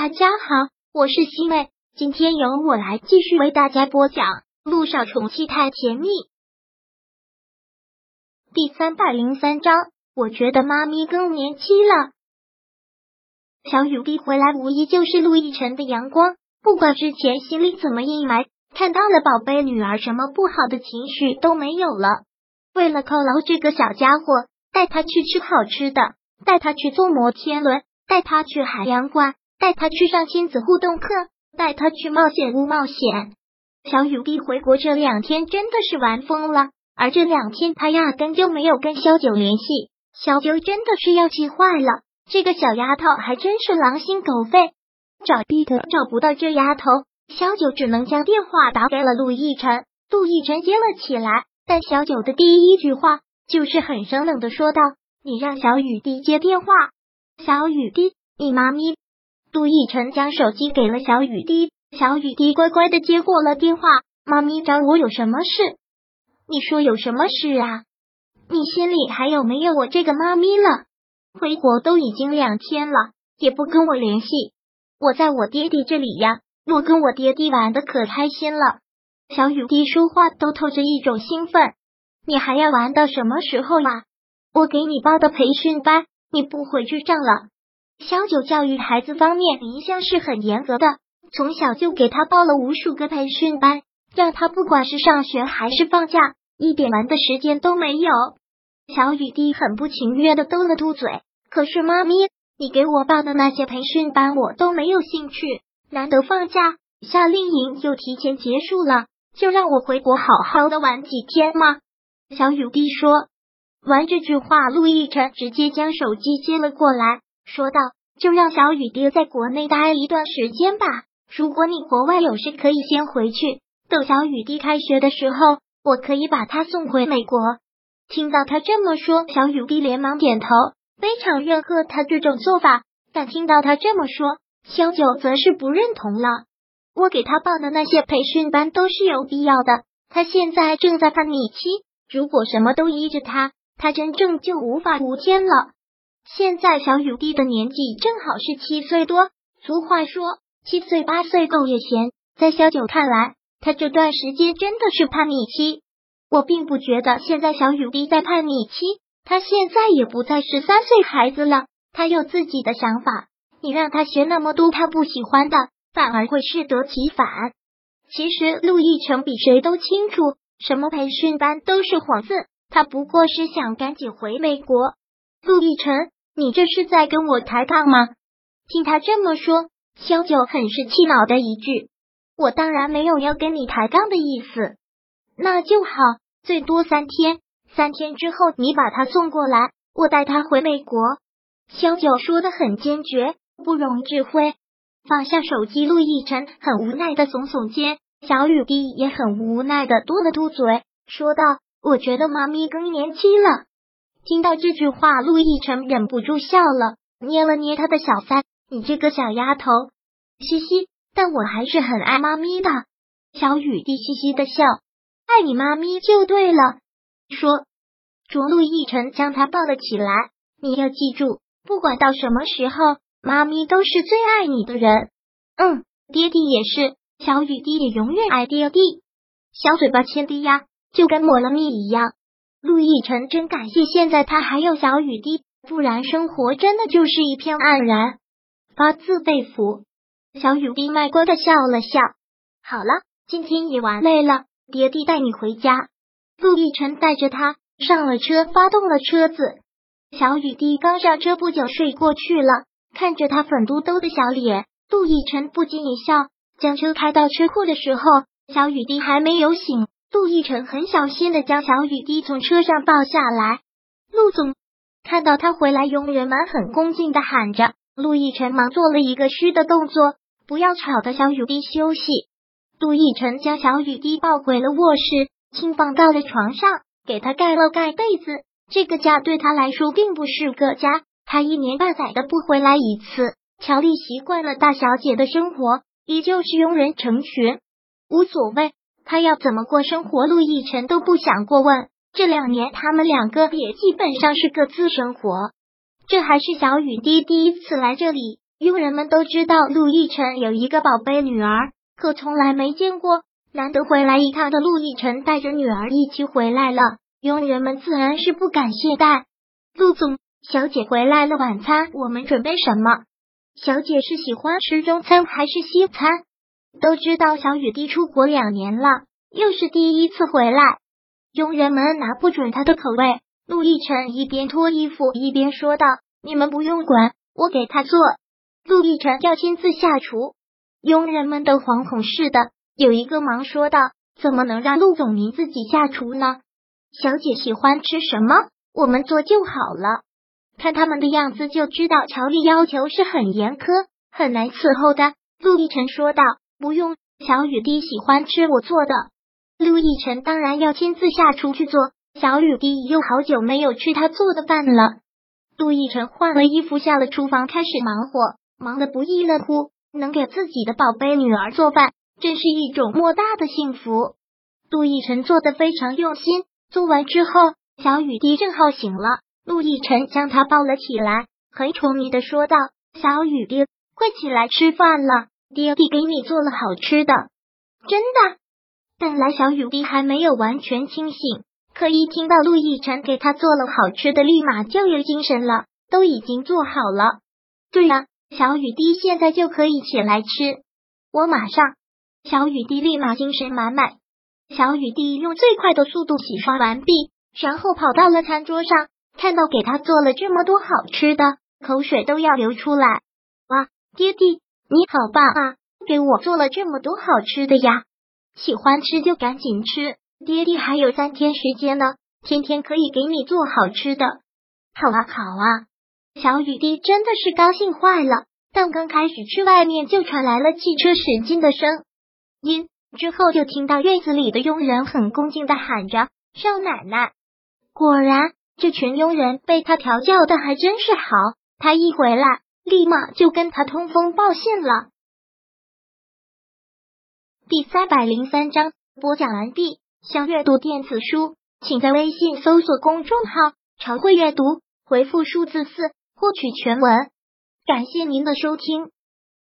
大家好，我是西妹，今天由我来继续为大家播讲《路上宠妻太甜蜜》第三百零三章。我觉得妈咪更年期了。小雨滴回来，无疑就是陆亦辰的阳光。不管之前心里怎么阴霾，看到了宝贝女儿，什么不好的情绪都没有了。为了犒劳这个小家伙，带他去吃好吃的，带他去坐摩天轮，带他去海洋馆。带他去上亲子互动课，带他去冒险屋冒险。小雨滴回国这两天真的是玩疯了，而这两天他压根就没有跟小九联系。小九真的是要气坏了，这个小丫头还真是狼心狗肺，找逼的找不到这丫头。小九只能将电话打给了陆亦辰，陆亦辰接了起来，但小九的第一句话就是很生冷的说道：“你让小雨滴接电话。”小雨滴，你妈咪。杜奕辰将手机给了小雨滴，小雨滴乖乖的接过了电话。妈咪找我有什么事？你说有什么事啊？你心里还有没有我这个妈咪了？回国都已经两天了，也不跟我联系。我在我爹爹这里呀，我跟我爹爹玩的可开心了。小雨滴说话都透着一种兴奋。你还要玩到什么时候啊？我给你报的培训班，你不回去上了？小九教育孩子方面一向是很严格的，从小就给他报了无数个培训班，让他不管是上学还是放假，一点玩的时间都没有。小雨滴很不情愿的嘟了嘟嘴，可是妈咪，你给我报的那些培训班我都没有兴趣，难得放假，夏令营又提前结束了，就让我回国好好的玩几天吗？小雨滴说完这句话，陆亦辰直接将手机接了过来。说道：“就让小雨滴在国内待一段时间吧。如果你国外有事，可以先回去。等小雨滴开学的时候，我可以把他送回美国。”听到他这么说，小雨滴连忙点头，非常认可他这种做法。但听到他这么说，小九则是不认同了。我给他报的那些培训班都是有必要的。他现在正在叛逆期，如果什么都依着他，他真正就无法无天了。现在小雨滴的年纪正好是七岁多，俗话说七岁八岁够也闲。在小九看来，他这段时间真的是叛逆期。我并不觉得现在小雨滴在叛逆期，他现在也不再是三岁孩子了，他有自己的想法。你让他学那么多他不喜欢的，反而会适得其反。其实陆亦辰比谁都清楚，什么培训班都是幌子，他不过是想赶紧回美国。陆亦辰。你这是在跟我抬杠吗？听他这么说，萧九很是气恼的一句：“我当然没有要跟你抬杠的意思。”那就好，最多三天，三天之后你把他送过来，我带他回美国。萧九说的很坚决，不容置喙。放下手机，陆亦辰很无奈的耸耸肩，小雨滴也很无奈的嘟了嘟嘴，说道：“我觉得妈咪更年期了。”听到这句话，陆亦辰忍不住笑了，捏了捏他的小腮：“你这个小丫头，嘻嘻。”但我还是很爱妈咪的。小雨滴嘻嘻的笑：“爱你妈咪就对了。”说着，陆亦辰将他抱了起来：“你要记住，不管到什么时候，妈咪都是最爱你的人。”嗯，爹地也是。小雨滴也永远爱爹地。小嘴巴亲爹呀，就跟抹了蜜一样。陆亦辰真感谢现在他还有小雨滴，不然生活真的就是一片黯然。发自肺腑。小雨滴卖乖的笑了笑。好了，今天也玩累了，爹地带你回家。陆亦辰带着他上了车，发动了车子。小雨滴刚上车不久睡过去了，看着他粉嘟嘟的小脸，陆亦辰不禁一笑。将车开到车库的时候，小雨滴还没有醒。陆亦辰很小心的将小雨滴从车上抱下来。陆总看到他回来，佣人们很恭敬的喊着。陆亦辰忙做了一个嘘的动作，不要吵到小雨滴休息。陆亦辰将小雨滴抱回了卧室，轻放到了床上，给他盖了盖被子。这个家对他来说并不是个家，他一年半载的不回来一次。乔丽习惯了大小姐的生活，依旧是佣人成群，无所谓。他要怎么过生活，陆亦辰都不想过问。这两年，他们两个也基本上是各自生活。这还是小雨滴第一次来这里，佣人们都知道陆亦辰有一个宝贝女儿，可从来没见过难得回来一趟的陆亦辰带着女儿一起回来了。佣人们自然是不敢懈怠。陆总，小姐回来了，晚餐我们准备什么？小姐是喜欢吃中餐还是西餐？都知道小雨滴出国两年了，又是第一次回来，佣人们拿不准她的口味。陆亦辰一边脱衣服一边说道：“你们不用管，我给他做。”陆亦辰要亲自下厨，佣人们都惶恐似的，有一个忙说道：“怎么能让陆总您自己下厨呢？小姐喜欢吃什么，我们做就好了。”看他们的样子就知道乔丽要求是很严苛、很难伺候的。陆亦辰说道：“不用，小雨滴喜欢吃我做的。”陆亦辰当然要亲自下厨去做。小雨滴又好久没有吃他做的饭了。陆亦辰换了衣服，下了厨房，开始忙活，忙得不亦乐乎。能给自己的宝贝女儿做饭，真是一种莫大的幸福。陆亦辰做的非常用心。做完之后，小雨滴正好醒了。陆亦辰将他抱了起来，很宠溺的说道：“小雨滴，快起来吃饭了，爹地给你做了好吃的。”真的。本来小雨滴还没有完全清醒，可一听到陆亦辰给他做了好吃的，立马就有精神了。都已经做好了。对呀，小雨滴现在就可以起来吃。我马上。小雨滴立马精神满满。小雨滴用最快的速度洗刷完毕，然后跑到了餐桌上。看到给他做了这么多好吃的，口水都要流出来。哇，爹地，你好棒啊！给我做了这么多好吃的呀！喜欢吃就赶紧吃，爹地还有三天时间呢，天天可以给你做好吃的。好啊，好啊！小雨滴真的是高兴坏了。但刚开始吃，外面就传来了汽车驶进的声音，之后就听到院子里的佣人很恭敬的喊着少奶奶。果然。这群佣人被他调教的还真是好，他一回来，立马就跟他通风报信了。第三百零三章播讲完毕。想阅读电子书，请在微信搜索公众号“常会阅读”，回复数字四获取全文。感谢您的收听。